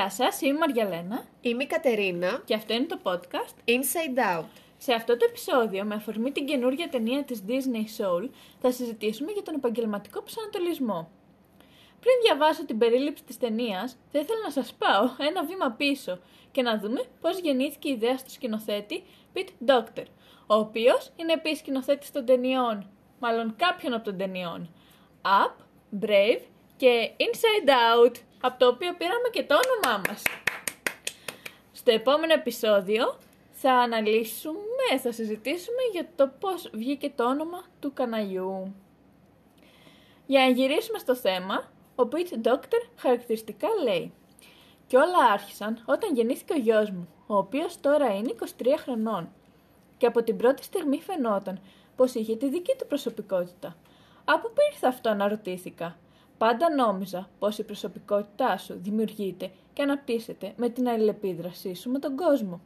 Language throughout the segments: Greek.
Γεια σας, είμαι η Μαριαλένα Είμαι η Κατερίνα. και αυτό είναι το podcast. Inside Out. Σε αυτό το επεισόδιο, με αφορμή την καινούργια ταινία της Disney Soul, θα συζητήσουμε για τον επαγγελματικό προσανατολισμό. Πριν διαβάσω την περίληψη της ταινίας, θα ήθελα να σας πάω ένα βήμα πίσω και να δούμε πώς γεννήθηκε η ιδέα στο σκηνοθέτη Pete Doctor, ο οποίος είναι επίσης σκηνοθέτης των ταινιών, μάλλον κάποιων από των ταινιών, Up, Brave και Inside Out, από το οποίο πήραμε και το όνομά μας. Στο επόμενο επεισόδιο θα αναλύσουμε, θα συζητήσουμε για το πώς βγήκε το όνομα του καναλιού. Για να γυρίσουμε στο θέμα, ο Pete Doctor χαρακτηριστικά λέει «Και όλα άρχισαν όταν γεννήθηκε ο γιος μου, ο οποίος τώρα είναι 23 χρονών. Και από την πρώτη στιγμή φαινόταν πως είχε τη δική του προσωπικότητα. Από πού ήρθε αυτό αναρωτήθηκα. Πάντα νόμιζα πως η προσωπικότητά σου δημιουργείται και αναπτύσσεται με την αλληλεπίδρασή σου με τον κόσμο.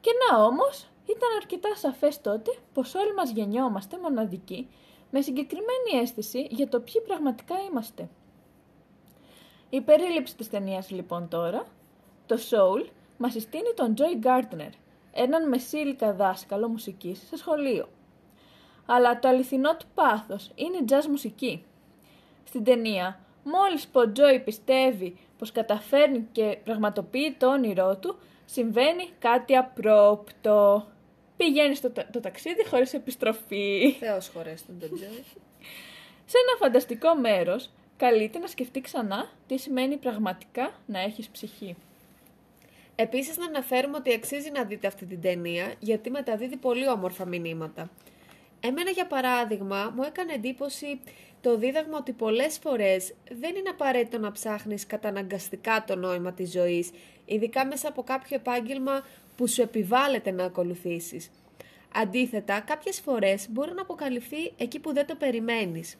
Και να όμως, ήταν αρκετά σαφές τότε πως όλοι μας γεννιόμαστε μοναδικοί με συγκεκριμένη αίσθηση για το ποιοι πραγματικά είμαστε. Η περίληψη της ταινίας λοιπόν τώρα, το Soul, μας συστήνει τον Joy Gardner, έναν μεσήλικα δάσκαλο μουσικής σε σχολείο. Αλλά το αληθινό του πάθος είναι η jazz μουσική. Στην ταινία, μόλις που ο Joy πιστεύει πως καταφέρνει και πραγματοποιεί το όνειρό του, συμβαίνει κάτι απρόπτο. Πηγαίνει στο τα- το ταξίδι χωρίς επιστροφή. Θεός χωρέστον τον Τζόι. Σε ένα φανταστικό μέρος, καλείται να σκεφτεί ξανά τι σημαίνει πραγματικά να έχεις ψυχή. Επίσης να αναφέρουμε ότι αξίζει να δείτε αυτή την ταινία γιατί μεταδίδει πολύ όμορφα μηνύματα. Εμένα για παράδειγμα μου έκανε εντύπωση το δίδαγμα ότι πολλές φορές δεν είναι απαραίτητο να ψάχνεις καταναγκαστικά το νόημα της ζωής, ειδικά μέσα από κάποιο επάγγελμα που σου επιβάλλεται να ακολουθήσεις. Αντίθετα, κάποιες φορές μπορεί να αποκαλυφθεί εκεί που δεν το περιμένεις.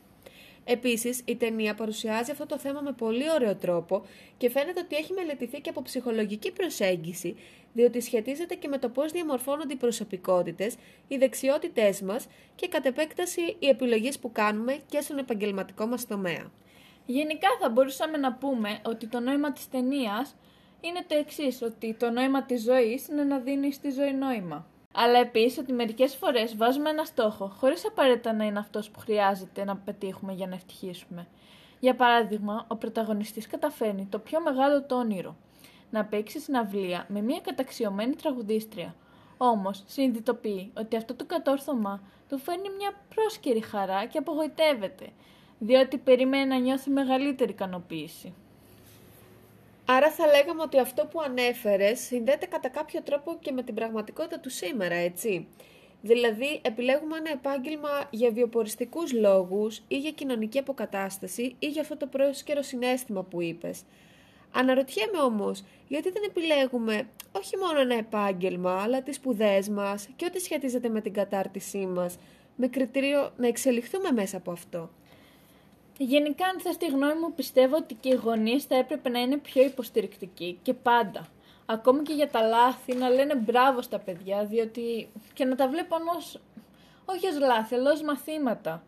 Επίσης, η ταινία παρουσιάζει αυτό το θέμα με πολύ ωραίο τρόπο και φαίνεται ότι έχει μελετηθεί και από ψυχολογική προσέγγιση, διότι σχετίζεται και με το πώς διαμορφώνονται οι προσωπικότητες, οι δεξιότητές μας και κατ' επέκταση οι επιλογές που κάνουμε και στον επαγγελματικό μας τομέα. Γενικά θα μπορούσαμε να πούμε ότι το νόημα της ταινίας είναι το εξής ότι το νόημα της ζωής είναι να δίνεις στη ζωή νόημα. Αλλά επίσης ότι μερικές φορές βάζουμε ένα στόχο χωρίς απαραίτητα να είναι αυτός που χρειάζεται να πετύχουμε για να ευτυχίσουμε. Για παράδειγμα, ο πρωταγωνιστής καταφέρνει το πιο μεγάλο του όνειρο, να παίξει συναυλία με μια καταξιωμένη τραγουδίστρια. Όμως, συνειδητοποιεί ότι αυτό το κατόρθωμα του φέρνει μια πρόσκαιρη χαρά και απογοητεύεται, διότι περιμένει να νιώθει μεγαλύτερη ικανοποίηση. Άρα θα λέγαμε ότι αυτό που ανέφερες συνδέεται κατά κάποιο τρόπο και με την πραγματικότητα του σήμερα, έτσι. Δηλαδή, επιλέγουμε ένα επάγγελμα για βιοποριστικούς λόγους ή για κοινωνική αποκατάσταση ή για αυτό το πρόσκαιρο συνέστημα που είπες. Αναρωτιέμαι όμως, γιατί δεν επιλέγουμε όχι μόνο ένα επάγγελμα, αλλά τις σπουδές μας και ό,τι σχετίζεται με την κατάρτισή μας, με κριτήριο να εξελιχθούμε μέσα από αυτό. Γενικά, αν θες τη γνώμη μου, πιστεύω ότι και οι γονείς θα έπρεπε να είναι πιο υποστηρικτικοί και πάντα. Ακόμη και για τα λάθη, να λένε μπράβο στα παιδιά, διότι και να τα βλέπουν ως, όχι ως λάθη, αλλά ως μαθήματα.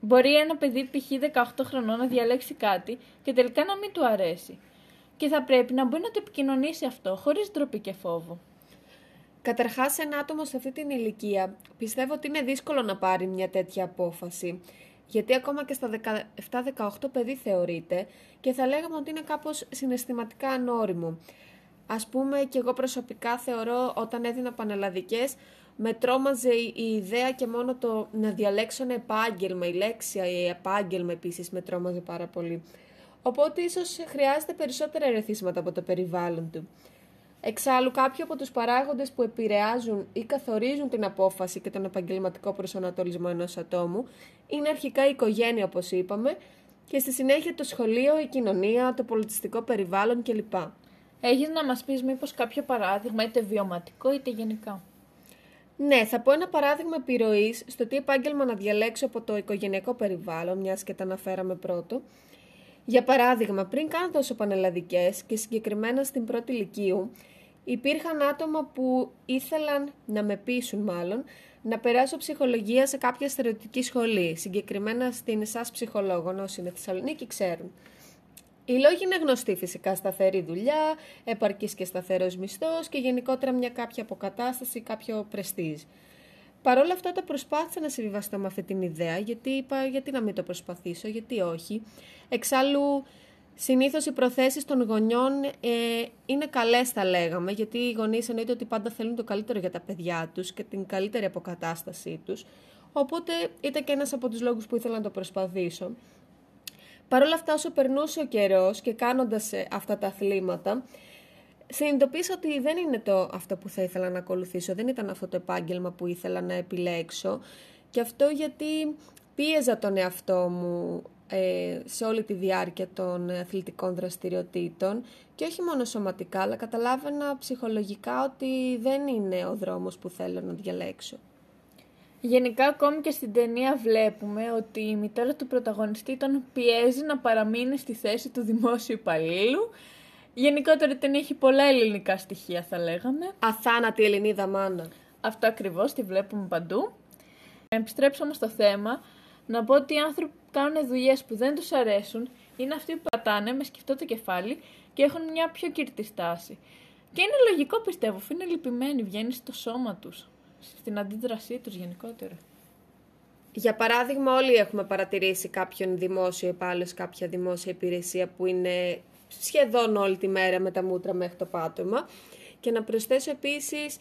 Μπορεί ένα παιδί π.χ. 18 χρονών να διαλέξει κάτι και τελικά να μην του αρέσει. Και θα πρέπει να μπορεί να το επικοινωνήσει αυτό, χωρίς ντροπή και φόβο. Καταρχάς, ένα άτομο σε αυτή την ηλικία πιστεύω ότι είναι δύσκολο να πάρει μια τέτοια απόφαση. Γιατί ακόμα και στα 17-18 παιδί θεωρείται και θα λέγαμε ότι είναι κάπως συναισθηματικά ανώριμο. Ας πούμε και εγώ προσωπικά θεωρώ όταν έδινα πανελλαδικές με τρόμαζε η η ιδέα και μόνο το να διαλέξω ένα επάγγελμα, η λέξη η επάγγελμα επίσης με τρόμαζε πάρα πολύ. Οπότε ίσως χρειάζεται περισσότερα ερεθίσματα από το περιβάλλον του. Εξάλλου, κάποιοι από τους παράγοντες που επηρεάζουν ή καθορίζουν την απόφαση και τον επαγγελματικό προσανατολισμό ενός ατόμου είναι αρχικά η οικογένεια, όπως είπαμε, και στη συνέχεια το σχολείο, η κοινωνία, το πολιτιστικό περιβάλλον κλπ. Έχεις να μας πεις μήπως κάποιο παράδειγμα, είτε βιωματικό είτε γενικά; Ναι, θα πω ένα παράδειγμα επιρροής στο τι επάγγελμα να διαλέξω από το οικογενειακό περιβάλλον, μιας και τα αναφέραμε πρώτο. Για παράδειγμα, πριν κάνω τόσο πανελλαδικές και συγκεκριμένα στην πρώτη ηλικίου, υπήρχαν άτομα που ήθελαν να με πείσουν μάλλον να περάσω ψυχολογία σε κάποια στερεωτική σχολή, συγκεκριμένα στην ΕΣΑΣ ψυχολόγων, όσοι είναι Θεσσαλονίκη ξέρουν. Οι λόγοι είναι γνωστοί φυσικά, σταθερή δουλειά, επαρκής και σταθερός μισθός και γενικότερα μια κάποια αποκατάσταση, κάποιο πρεστίζ. Παρ' όλα αυτά το προσπάθησα να συμβιβαστώ με αυτή την ιδέα, γιατί είπα γιατί να μην το προσπαθήσω, γιατί όχι. Εξάλλου, συνήθως οι προθέσεις των γονιών ε, είναι καλές θα λέγαμε, γιατί οι γονείς εννοείται ότι πάντα θέλουν το καλύτερο για τα παιδιά τους και την καλύτερη αποκατάστασή τους. Οπότε ήταν και ένας από τους λόγους που ήθελα να το προσπαθήσω. Παρ' όλα αυτά, όσο περνούσε ο καιρός και κάνοντας ε, αυτά τα αθλήματα, συνειδητοποίησα ότι δεν είναι το αυτό που θα ήθελα να ακολουθήσω, δεν ήταν αυτό το επάγγελμα που ήθελα να επιλέξω. Και αυτό γιατί πίεζα τον εαυτό μου ε, σε όλη τη διάρκεια των αθλητικών δραστηριοτήτων και όχι μόνο σωματικά, αλλά καταλάβαινα ψυχολογικά ότι δεν είναι ο δρόμος που θέλω να διαλέξω. Γενικά ακόμη και στην ταινία βλέπουμε ότι η μητέρα του πρωταγωνιστή τον πιέζει να παραμείνει στη θέση του δημόσιου υπαλλήλου. Γενικότερα η ταινία έχει πολλά ελληνικά στοιχεία θα λέγαμε. Αθάνατη Ελληνίδα μάνα. Αυτό ακριβώς τη βλέπουμε παντού. Να επιστρέψω όμως στο θέμα, να πω ότι οι άνθρωποι που κάνουν δουλειές που δεν τους αρέσουν είναι αυτοί που πατάνε με σκεφτό το κεφάλι και έχουν μια πιο κύρτη στάση. Και είναι λογικό πιστεύω, αφού είναι λυπημένοι, βγαίνει στο σώμα τους στην αντίδρασή τους γενικότερα. Για παράδειγμα, όλοι έχουμε παρατηρήσει κάποιον δημόσιο υπάλληλο, κάποια δημόσια υπηρεσία που είναι σχεδόν όλη τη μέρα με τα μούτρα μέχρι το πάτωμα. Και να προσθέσω επίσης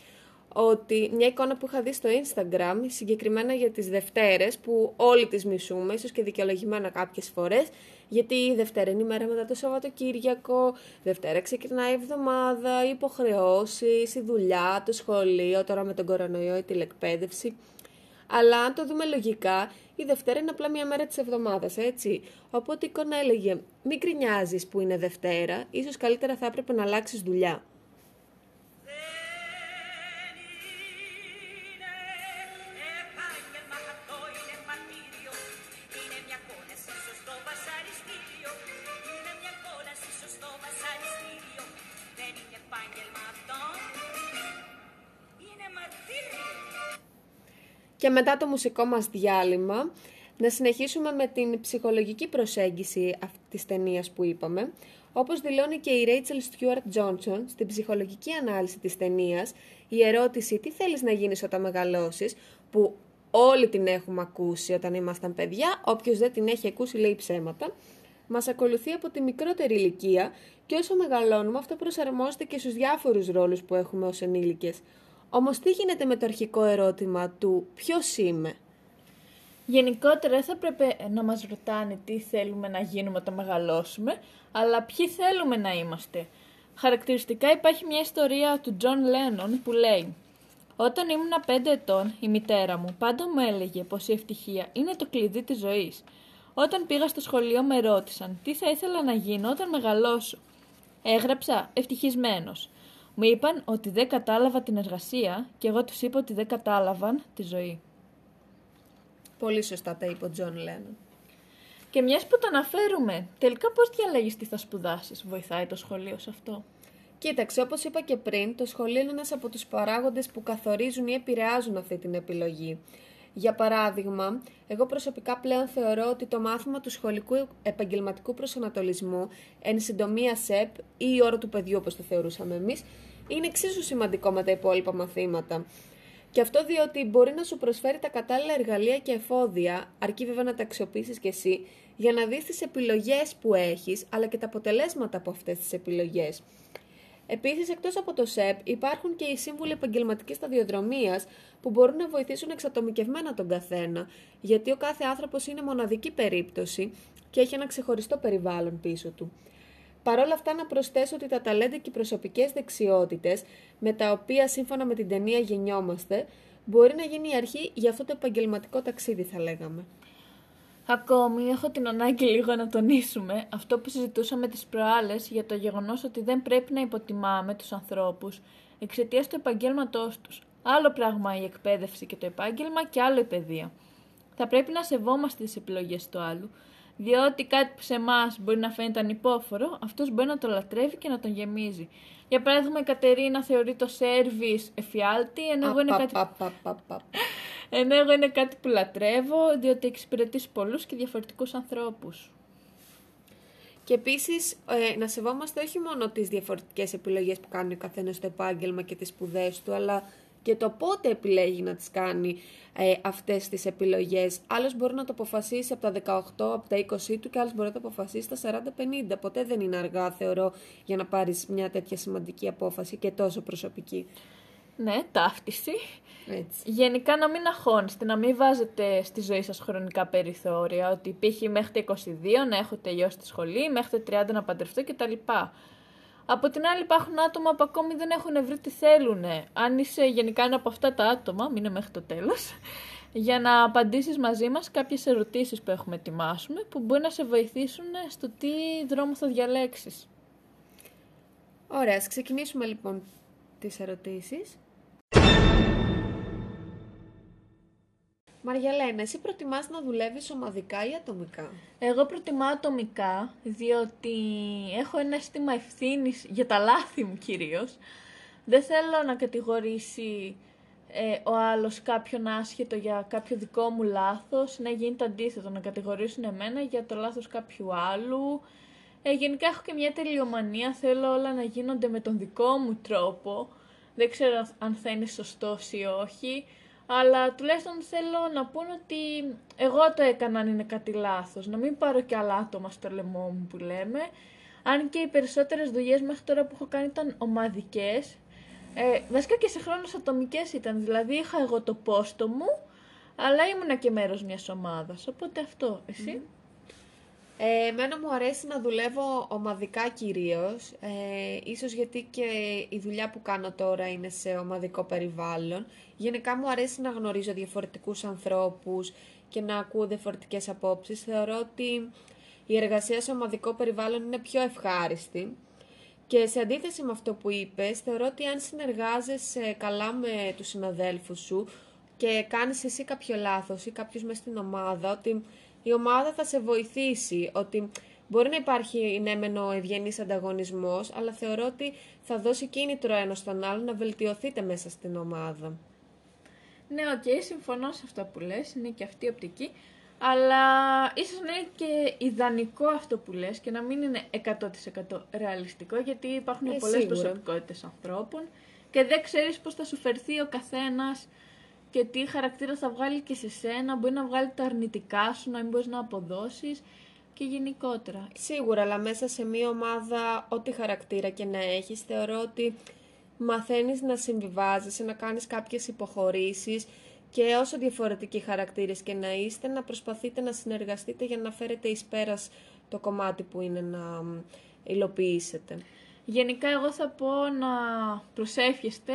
ότι μια εικόνα που είχα δει στο Instagram, συγκεκριμένα για τις Δευτέρες, που όλοι τις μισούμε, ίσως και δικαιολογημένα κάποιες φορές, γιατί η Δευτέρα είναι η μέρα μετά το Σαββατοκύριακο, Δευτέρα ξεκινάει η εβδομάδα, οι υποχρεώσεις, η δουλειά, το σχολείο, τώρα με τον κορονοϊό, η τηλεκπαίδευση. Αλλά αν το δούμε λογικά, η Δευτέρα είναι απλά μια μέρα της εβδομάδας, έτσι. Οπότε η εικόνα έλεγε: Μην κρινιάζει που είναι Δευτέρα, ίσως καλύτερα θα έπρεπε να αλλάξεις δουλειά. Μετά το μουσικό μας διάλειμμα, να συνεχίσουμε με την ψυχολογική προσέγγιση αυτής της ταινίας που είπαμε. Όπως δηλώνει και η Rachel Stewart Johnson στην ψυχολογική ανάλυση της ταινίας, η ερώτηση «Τι θέλεις να γίνεις όταν μεγαλώσεις» που όλοι την έχουμε ακούσει όταν ήμασταν παιδιά, όποιος δεν την έχει ακούσει λέει ψέματα, μας ακολουθεί από τη μικρότερη ηλικία και όσο μεγαλώνουμε αυτό προσαρμόζεται και στους διάφορους ρόλους που έχουμε ως ενήλικες. Όμως τι γίνεται με το αρχικό ερώτημα του ποιος είμαι. Γενικότερα θα πρέπει να μας ρωτάνε τι θέλουμε να γίνουμε όταν μεγαλώσουμε, αλλά ποιοι θέλουμε να είμαστε. Χαρακτηριστικά υπάρχει μια ιστορία του Τζον Λένον που λέει «Όταν ήμουν 5 ετών, η μητέρα μου πάντα μου έλεγε πως η ευτυχία είναι το κλειδί της ζωής. Όταν πήγα στο σχολείο με ρώτησαν τι θα ήθελα να γίνω όταν μεγαλώσω; Έγραψα ευτυχισμένος. Μου είπαν ότι δεν κατάλαβα την εργασία και εγώ τους είπα ότι δεν κατάλαβαν τη ζωή. Πολύ σωστά τα είπε ο Τζον Λένον. Και μιας που το αναφέρουμε, τελικά πώς διαλέγεις τι θα σπουδάσεις, βοηθάει το σχολείο σε αυτό; Κοίταξε, όπως είπα και πριν, το σχολείο είναι ένας από τους παράγοντες που καθορίζουν ή επηρεάζουν αυτή την επιλογή. Για παράδειγμα, εγώ προσωπικά πλέον θεωρώ ότι το μάθημα του σχολικού επαγγελματικού προσανατολισμού, εν συντομία ΣΕΠ ή η ώρα του παιδιού όπως το θεωρούσαμε εμείς, είναι εξίσου σημαντικό με τα υπόλοιπα μαθήματα. Και αυτό διότι μπορεί να σου προσφέρει τα κατάλληλα εργαλεία και εφόδια, αρκεί βέβαια να τα αξιοποιήσεις κι εσύ, για να δεις τις επιλογές που έχεις, αλλά και τα αποτελέσματα από αυτές τις επιλογές. Επίσης, εκτός από το ΣΕΠ, υπάρχουν και οι σύμβουλοι επαγγελματικής σταδιοδρομίας που μπορούν να βοηθήσουν εξατομικευμένα τον καθένα, γιατί ο κάθε άνθρωπος είναι μοναδική περίπτωση και έχει ένα ξεχωριστό περιβάλλον πίσω του. Παρ' όλα αυτά, να προσθέσω ότι τα ταλέντα και οι προσωπικές δεξιότητες, με τα οποία σύμφωνα με την ταινία γεννιόμαστε, μπορεί να γίνει η αρχή για αυτό το επαγγελματικό ταξίδι, θα λέγαμε. Ακόμη έχω την ανάγκη λίγο να τονίσουμε αυτό που συζητούσαμε τις προάλλες για το γεγονός ότι δεν πρέπει να υποτιμάμε τους ανθρώπους εξαιτίας του επαγγέλματός τους. Άλλο πράγμα η εκπαίδευση και το επάγγελμα και άλλο η παιδεία. Θα πρέπει να σεβόμαστε τις επιλογές του άλλου, διότι κάτι που σε εμάς μπορεί να φαίνεται ανυπόφορο, αυτός μπορεί να το λατρεύει και να τον γεμίζει. Για παράδειγμα, η Κατερίνα θεωρεί το σερβις εφιάλτη, ενώ εγώ είναι κάτι... Ενώ εγώ είναι κάτι που λατρεύω, διότι εξυπηρετεί πολλούς και διαφορετικούς ανθρώπους. Και επίσης ε, να σεβόμαστε όχι μόνο τις διαφορετικές επιλογές που κάνει ο καθένας στο επάγγελμα και τις σπουδέ του, αλλά και το πότε επιλέγει να τις κάνει ε, αυτές τις επιλογές. Άλλος μπορεί να το αποφασίσει από τα 18, από τα 20 του και άλλος μπορεί να το αποφασίσει στα 40-50. Ποτέ δεν είναι αργά, θεωρώ, για να πάρεις μια τέτοια σημαντική απόφαση και τόσο προσωπική. Ναι, ταύτιση. Έτσι. Γενικά να μην αγχώνεστε, να μην βάζετε στη ζωή σας χρονικά περιθώρια, ότι π.χ. μέχρι τα 22 να έχω τελειώσει τη σχολή, μέχρι τα 30 να παντρευτώ κτλ. Από την άλλη υπάρχουν άτομα που ακόμη δεν έχουν βρει τι θέλουν. Αν είσαι γενικά ένα από αυτά τα άτομα, μείνε μέχρι το τέλος, για να απαντήσεις μαζί μας κάποιες ερωτήσεις που έχουμε ετοιμάσουμε, που μπορεί να σε βοηθήσουν στο τι δρόμο θα διαλέξεις. Ωραία, ας ξεκινήσουμε λοιπόν τις ερωτήσεις. Μαριαλένα, εσύ προτιμάς να δουλεύεις ομαδικά ή ατομικά; Εγώ προτιμάω ατομικά, διότι έχω ένα αίσθημα ευθύνης για τα λάθη μου κυρίως. Δεν θέλω να κατηγορήσει ε, ο άλλος κάποιον άσχετο για κάποιο δικό μου λάθος, να γίνει το αντίθετο, να κατηγορήσουν εμένα για το λάθος κάποιου άλλου. Ε, γενικά έχω και μια τελειομανία, θέλω όλα να γίνονται με τον δικό μου τρόπο. Δεν ξέρω αν θα είναι σωστός ή όχι. Αλλά τουλάχιστον θέλω να πω ότι εγώ το έκανα αν είναι κάτι λάθος. Να μην πάρω και άλλα άτομα στο λαιμό μου που λέμε. Αν και οι περισσότερες δουλειές μέχρι τώρα που έχω κάνει ήταν ομαδικές. Ε, βασικά και σε χρόνους ατομικές ήταν. Δηλαδή είχα εγώ το πόστο μου, αλλά ήμουνα και μέρος μιας ομάδας. Οπότε αυτό. Εσύ; Ε, εμένα μου αρέσει να δουλεύω ομαδικά κυρίως, ε, ίσως γιατί και η δουλειά που κάνω τώρα είναι σε ομαδικό περιβάλλον. Γενικά μου αρέσει να γνωρίζω διαφορετικούς ανθρώπους και να ακούω διαφορετικές απόψεις. Θεωρώ ότι η εργασία σε ομαδικό περιβάλλον είναι πιο ευχάριστη. Και σε αντίθεση με αυτό που είπες, θεωρώ ότι αν συνεργάζεσαι καλά με τους συναδέλφους σου και κάνεις εσύ κάποιο λάθος ή κάποιος μέσα στην ομάδα, ότι η ομάδα θα σε βοηθήσει, ότι μπορεί να υπάρχει ναι μεν ο ευγενής ανταγωνισμός, αλλά θεωρώ ότι θα δώσει κίνητρο ένας στον άλλο να βελτιωθείτε μέσα στην ομάδα. Ναι, OK, okay, συμφωνώ σε αυτά που λες, είναι και αυτή η οπτική, αλλά ίσως να είναι και ιδανικό αυτό που λες και να μην είναι 100% ρεαλιστικό, γιατί υπάρχουν ε, πολλές προσωπικότητες ανθρώπων και δεν ξέρεις πώς θα σου φερθεί ο καθένας και τι χαρακτήρα θα βγάλει και σε σένα, μπορεί να βγάλει τα αρνητικά σου, να μην μπορείς να αποδώσεις και γενικότερα. Σίγουρα, αλλά μέσα σε μία ομάδα, ό,τι χαρακτήρα και να έχεις, θεωρώ ότι μαθαίνεις να συμβιβάζεσαι, να κάνεις κάποιες υποχωρήσεις και όσο διαφορετικοί χαρακτήρες και να είστε, να προσπαθείτε να συνεργαστείτε για να φέρετε εις πέρας το κομμάτι που είναι να υλοποιήσετε. Γενικά εγώ θα πω να προσεύχεστε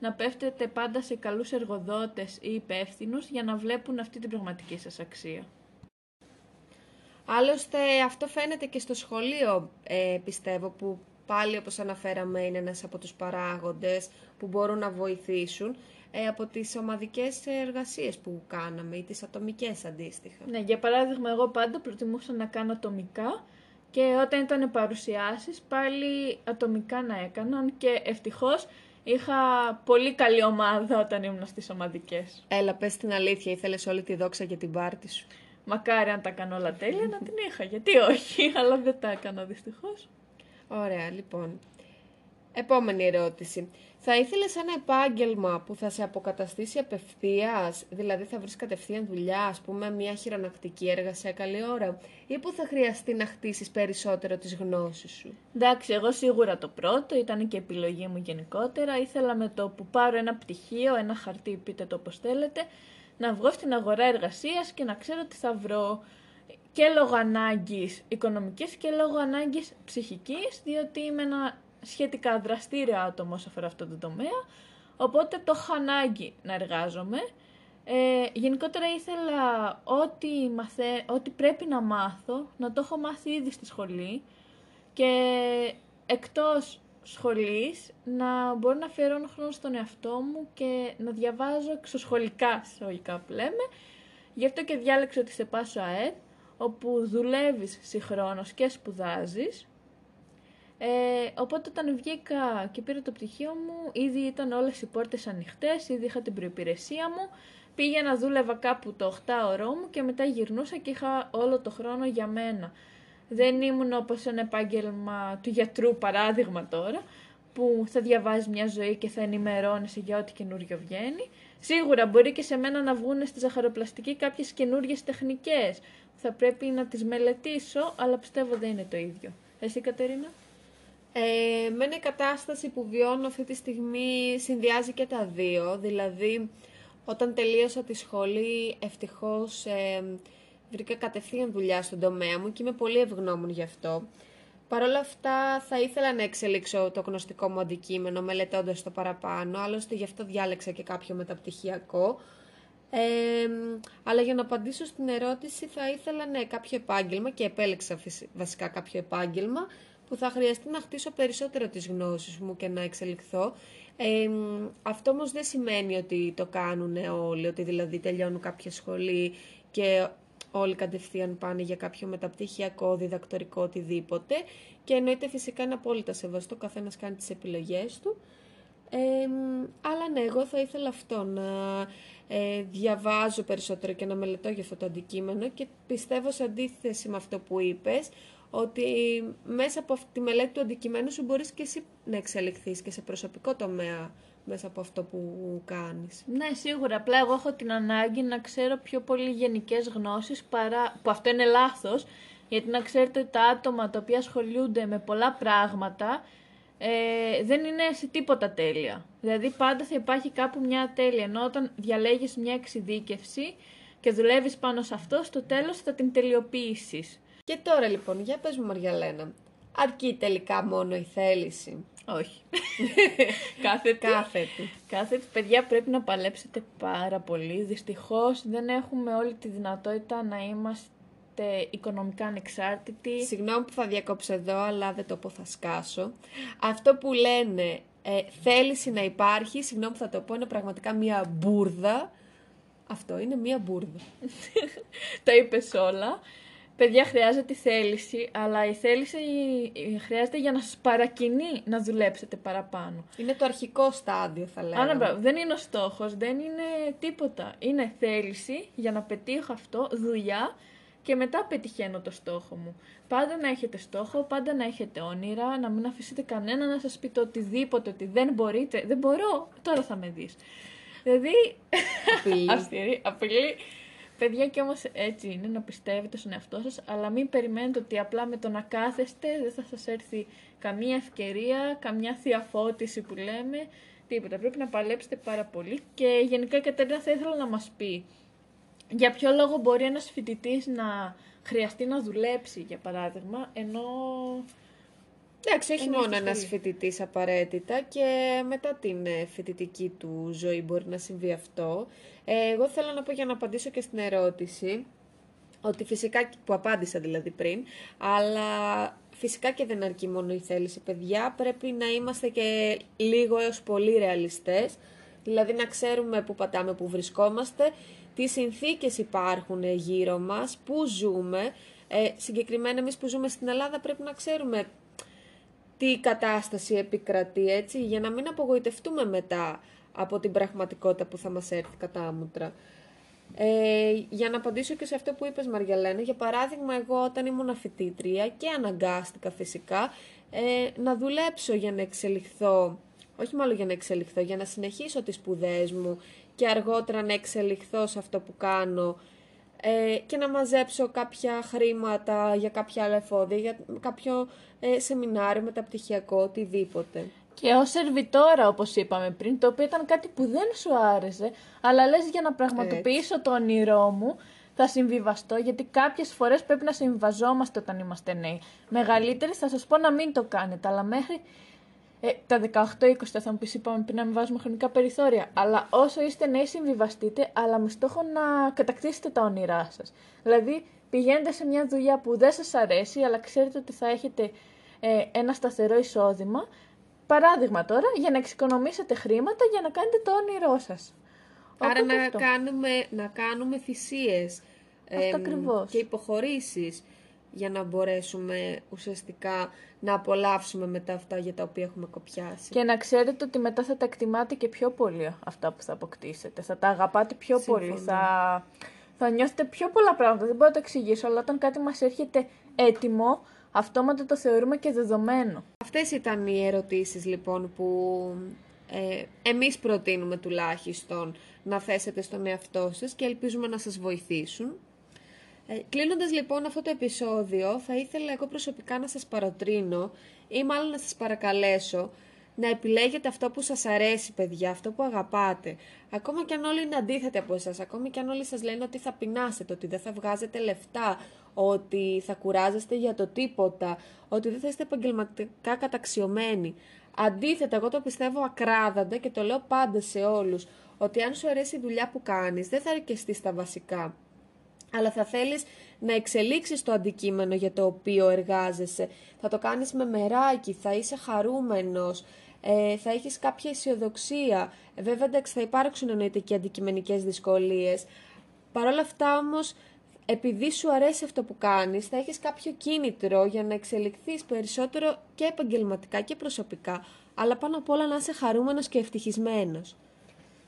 να πέφτετε πάντα σε καλούς εργοδότες ή υπεύθυνους για να βλέπουν αυτή την πραγματική σας αξία. Άλλωστε αυτό φαίνεται και στο σχολείο ε, πιστεύω που πάλι όπως αναφέραμε είναι ένας από τους παράγοντες που μπορούν να βοηθήσουν ε, από τις ομαδικές εργασίες που κάναμε ή τις ατομικές αντίστοιχα. Ναι, για παράδειγμα εγώ πάντα προτιμούσα να κάνω ατομικά και όταν ήταν παρουσιάσεις πάλι ατομικά να έκαναν και ευτυχώς Είχα πολύ καλή ομάδα όταν ήμουν στις ομαδικές. Έλα, πες την αλήθεια, ήθελες όλη τη δόξα για την πάρτι σου. Μακάρι αν τα κάνω όλα τέλεια να την είχα, γιατί όχι, αλλά δεν τα έκανα δυστυχώς. Ωραία, λοιπόν. Επόμενη ερώτηση. Θα ήθελες ένα επάγγελμα που θα σε αποκαταστήσει απευθείας, δηλαδή θα βρεις κατευθείαν δουλειά, ας πούμε μια χειρονακτική εργασία καλή ώρα, ή που θα χρειαστεί να χτίσεις περισσότερο τις γνώσεις σου; Εντάξει, εγώ σίγουρα το πρώτο, ήταν και επιλογή μου γενικότερα. Ήθελα με το που πάρω ένα πτυχίο, ένα χαρτί, πείτε το όπως θέλετε, να βγω στην αγορά εργασίας και να ξέρω τι θα βρω και λόγω ανάγκης οικονομικής και λόγω ανάγκης ψυχικής, διότι είμαι ένα σχετικά δραστήριο άτομο όσο αφορά αυτό το τομέα, οπότε το έχω ανάγκη να εργάζομαι. Ε, γενικότερα ήθελα ό,τι, μαθέ, ό,τι πρέπει να μάθω, να το έχω μάθει ήδη στη σχολή και εκτός σχολής να μπορώ να αφιερώνω χρόνο στον εαυτό μου και να διαβάζω εξωσχολικά, συλλογικά που λέμε. Γι' αυτό και διάλεξα ότι σε πάσο ΑΕΤ, όπου δουλεύεις συγχρόνως και σπουδάζεις ε, οπότε όταν βγήκα και πήρα το πτυχίο μου, ήδη ήταν όλες οι πόρτες ανοιχτές, ήδη είχα την προϋπηρεσία μου, πήγαινα δούλευα κάπου το 8 ώρο μου και μετά γυρνούσα και είχα όλο το χρόνο για μένα. Δεν ήμουν όπως ένα επάγγελμα του γιατρού παράδειγμα τώρα, που θα διαβάζει μια ζωή και θα ενημερώνεσαι για ό,τι καινούριο βγαίνει. Σίγουρα μπορεί και σε μένα να βγουν στη ζαχαροπλαστική κάποιες καινούριες τεχνικές. Θα πρέπει να τις μελετήσω, αλλά πιστεύω δεν είναι το ίδιο. Εσύ Κατερίνα; Ε, με η κατάσταση που βιώνω αυτή τη στιγμή συνδυάζει και τα δύο. Δηλαδή, όταν τελείωσα τη σχολή, ευτυχώς ε, βρήκα κατευθείαν δουλειά στον τομέα μου και είμαι πολύ ευγνώμων γι' αυτό. Παρ' όλα αυτά θα ήθελα να εξελίξω το γνωστικό μου αντικείμενο μελετώντας το παραπάνω, άλλωστε γι' αυτό διάλεξα και κάποιο μεταπτυχιακό. Ε, αλλά για να απαντήσω στην ερώτηση θα ήθελα ναι, κάποιο επάγγελμα και επέλεξα βασικά κάποιο επάγγελμα που θα χρειαστεί να χτίσω περισσότερο τις γνώσεις μου και να εξελιχθώ. Ε, αυτό όμως δεν σημαίνει ότι το κάνουν όλοι, ότι δηλαδή τελειώνουν κάποια σχολή και όλοι κατευθείαν πάνε για κάποιο μεταπτυχιακό, διδακτορικό, οτιδήποτε. Και εννοείται φυσικά είναι απόλυτα σεβαστό, καθένας κάνει τις επιλογές του. Ε, αλλά ναι, εγώ θα ήθελα αυτό, να ε, διαβάζω περισσότερο και να μελετώ για αυτό το αντικείμενο και πιστεύω σε αντίθεση με αυτό που είπες, ότι μέσα από αυτή τη μελέτη του αντικειμένου σου μπορείς και εσύ να εξελιχθείς και σε προσωπικό τομέα μέσα από αυτό που κάνεις. Ναι, σίγουρα. Απλά εγώ έχω την ανάγκη να ξέρω πιο πολύ γενικές γνώσεις, παρά... που αυτό είναι λάθος, γιατί να ξέρετε τα άτομα τα οποία ασχολούνται με πολλά πράγματα ε, δεν είναι σε τίποτα τέλεια. Δηλαδή πάντα θα υπάρχει κάπου μια τέλεια, ενώ όταν διαλέγεις μια εξειδίκευση και δουλεύεις πάνω σε αυτό, στο τέλος θα την τελειοποιήσεις. Και τώρα λοιπόν, για πες μου Μαριαλένα, αρκεί τελικά μόνο η θέληση; Όχι. Κάθετη. Κάθετη. Κάθετη. Παιδιά πρέπει να παλέψετε πάρα πολύ. Δυστυχώς δεν έχουμε όλη τη δυνατότητα να είμαστε οικονομικά ανεξάρτητοι. Συγγνώμη που θα διακόψω εδώ, αλλά δεν το πω θα σκάσω. Αυτό που λένε ε, θέληση να υπάρχει, συγγνώμη που θα το πω, είναι πραγματικά μία μπουρδα. Αυτό είναι μία μπουρδα. Τα είπες όλα. Παιδιά, χρειάζεται θέληση, αλλά η θέληση χρειάζεται για να σας παρακινεί να δουλέψετε παραπάνω. Είναι το αρχικό στάδιο, θα λέγαμε. Άρα, δεν είναι ο στόχος, δεν είναι τίποτα. Είναι θέληση για να πετύχω αυτό, δουλειά και μετά πετυχαίνω το στόχο μου. Πάντα να έχετε στόχο, πάντα να έχετε όνειρα, να μην αφήσετε κανένα να σας πει το οτιδήποτε, ότι δεν μπορείτε. Δεν μπορώ, τώρα θα με δεις. Δηλαδή, απειλή. απειλή. Παιδιά και όμως έτσι είναι να πιστεύετε στον εαυτό σας, αλλά μην περιμένετε ότι απλά με το να κάθεστε δεν θα σας έρθει καμία ευκαιρία, καμιά θειαφώτιση που λέμε, τίποτα. Πρέπει να παλέψετε πάρα πολύ και γενικά η Κατερίνα θα ήθελα να μας πει για ποιο λόγο μπορεί ένας φοιτητής να χρειαστεί να δουλέψει, για παράδειγμα, ενώ Εντάξει, όχι μόνο ένας φοιτητής απαραίτητα και μετά την ε, φοιτητική του ζωή μπορεί να συμβεί αυτό. Ε, εγώ θέλω να πω για να απαντήσω και στην ερώτηση, ότι φυσικά, που απάντησα δηλαδή πριν, αλλά φυσικά και δεν αρκεί μόνο η θέληση, παιδιά. Πρέπει να είμαστε και λίγο έως πολύ ρεαλιστές, δηλαδή να ξέρουμε που πατάμε, που βρισκόμαστε, τι συνθήκες υπάρχουν γύρω μας, πού ζούμε. Ε, συγκεκριμένα εμείς που ζούμε στην Ελλάδα πρέπει να ξέρουμε τι κατάσταση επικρατεί, έτσι, για να μην απογοητευτούμε μετά από την πραγματικότητα που θα μας έρθει κατά άμουτρα. Ε, για να απαντήσω και σε αυτό που είπες Μαριαλένα, για παράδειγμα εγώ όταν ήμουν φοιτήτρια και αναγκάστηκα φυσικά ε, να δουλέψω για να εξελιχθώ, όχι μάλλον για να εξελιχθώ, για να συνεχίσω τις σπουδές μου και αργότερα να εξελιχθώ σε αυτό που κάνω ε, και να μαζέψω κάποια χρήματα για κάποια άλλα εφόδια, για κάποιο ε, σεμινάριο, μεταπτυχιακό, οτιδήποτε. Και ως σερβιτόρα, όπως είπαμε πριν, το οποίο ήταν κάτι που δεν σου άρεσε, αλλά λες για να πραγματοποιήσω το όνειρό μου, θα συμβιβαστώ, γιατί κάποιες φορές πρέπει να συμβιβαζόμαστε όταν είμαστε νέοι. Μεγαλύτεροι θα σας πω να μην το κάνετε, αλλά μέχρι ε, τα 18-20 θα μου πεις είπαμε πριν να μην βάζουμε χρονικά περιθώρια. Αλλά όσο είστε νέοι συμβιβαστείτε, αλλά με στόχο να κατακτήσετε τα όνειρά σας. Δηλαδή πηγαίνετε σε μια δουλειά που δεν σας αρέσει, αλλά ξέρετε ότι θα έχετε ε, ένα σταθερό εισόδημα. Παράδειγμα τώρα, για να εξοικονομήσετε χρήματα για να κάνετε το όνειρό σας. Άρα να κάνουμε, να κάνουμε θυσίες αυτό και υποχωρήσεις για να μπορέσουμε ουσιαστικά να απολαύσουμε μετά αυτά για τα οποία έχουμε κοπιάσει. Και να ξέρετε ότι μετά θα τα εκτιμάτε και πιο πολύ αυτά που θα αποκτήσετε. Θα τα αγαπάτε πιο πολύ. Θα, θα νιώθετε πιο πολλά πράγματα. Δεν μπορώ να το εξηγήσω, αλλά όταν κάτι μας έρχεται έτοιμο, αυτόματα το θεωρούμε και δεδομένο. Αυτές ήταν οι ερωτήσεις λοιπόν που ε, εμείς προτείνουμε τουλάχιστον να θέσετε στον εαυτό σας και ελπίζουμε να σας βοηθήσουν. Ε, κλείνοντας λοιπόν αυτό το επεισόδιο, θα ήθελα εγώ προσωπικά να σας παροτρύνω ή μάλλον να σας παρακαλέσω να επιλέγετε αυτό που σας αρέσει παιδιά, αυτό που αγαπάτε. Ακόμα και αν όλοι είναι αντίθετοι από εσάς, ακόμα και αν όλοι σας λένε ότι θα πεινάσετε, ότι δεν θα βγάζετε λεφτά, ότι θα κουράζεστε για το τίποτα, ότι δεν θα είστε επαγγελματικά καταξιωμένοι. Αντίθετα, εγώ το πιστεύω ακράδαντα και το λέω πάντα σε όλους, ότι αν σου αρέσει η δουλειά που κάνεις, δεν θα αρκεστείς στα βασικά αλλά θα θέλεις να εξελίξεις το αντικείμενο για το οποίο εργάζεσαι. Θα το κάνεις με μεράκι, θα είσαι χαρούμενος, ε, θα έχεις κάποια αισιοδοξία. Ε, βέβαια, εντάξει, θα υπάρξουν εννοείται και αντικειμενικές δυσκολίες. Παρ' όλα αυτά όμως, επειδή σου αρέσει αυτό που κάνεις, θα έχεις κάποιο κίνητρο για να εξελιχθείς περισσότερο και επαγγελματικά και προσωπικά, αλλά πάνω απ' όλα να είσαι χαρούμενος και ευτυχισμένος.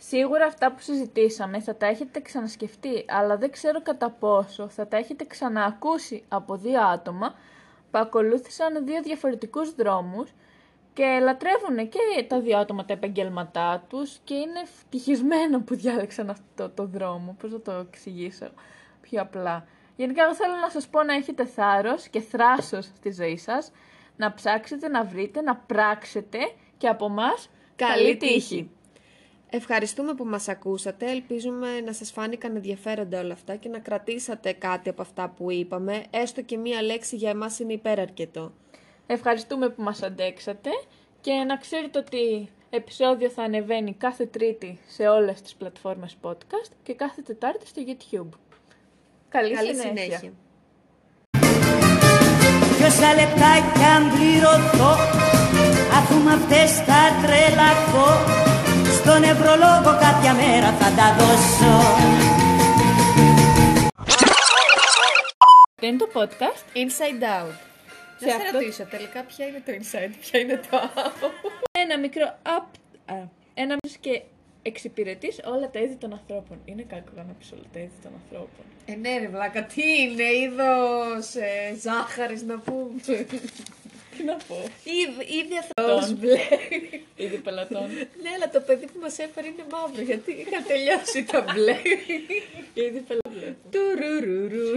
Σίγουρα αυτά που συζητήσαμε θα τα έχετε ξανασκεφτεί, αλλά δεν ξέρω κατά πόσο θα τα έχετε ξαναακούσει από δύο άτομα που ακολούθησαν δύο διαφορετικούς δρόμους και λατρεύουν και τα δύο άτομα τα επαγγέλματά τους και είναι ευτυχισμένα που διάλεξαν αυτό το δρόμο. Πώς θα το εξηγήσω πιο απλά. Γενικά εγώ θέλω να σας πω να έχετε θάρρος και θράσος στη ζωή σας, να ψάξετε, να βρείτε, να πράξετε και από μας καλή τύχη. Ευχαριστούμε που μας ακούσατε. Ελπίζουμε να σας φάνηκαν ενδιαφέροντα όλα αυτά και να κρατήσατε κάτι από αυτά που είπαμε. Έστω και μία λέξη για εμάς είναι υπεραρκετό. Ευχαριστούμε που μας αντέξατε και να ξέρετε ότι επεισόδιο θα ανεβαίνει κάθε Τρίτη σε όλες τις πλατφόρμες podcast και κάθε Τετάρτη στο YouTube. Καλή, Καλή συνέχεια. συνέχεια. Τόσα λεπτάκια αν πληρωθώ Αφού με αυτές θα τρελαθώ Στον νευρολόγο κάποια μέρα θα τα δώσω Δεν είναι το podcast. Inside out. Σε Να σε αυτό- ρωτήσω τελικά ποια είναι το inside, ποια είναι το out; Ένα μικρό up. α, ένα μικρό και εξυπηρετείς όλα τα είδη των ανθρώπων. Είναι κακό να πεις όλα τα είδη των ανθρώπων. Ε, ναι ρε βλάκα, τι είναι, είδος ε, ζάχαρης να πούμε. Τι να πω. Ήδη, ήδη αθώος μπλε. Είδη πελατών. ναι, αλλά το παιδί που μας έφερε είναι μαύρο, γιατί είχα τελειώσει τα μπλε. Είδη πελατών. Τουρουρουρου.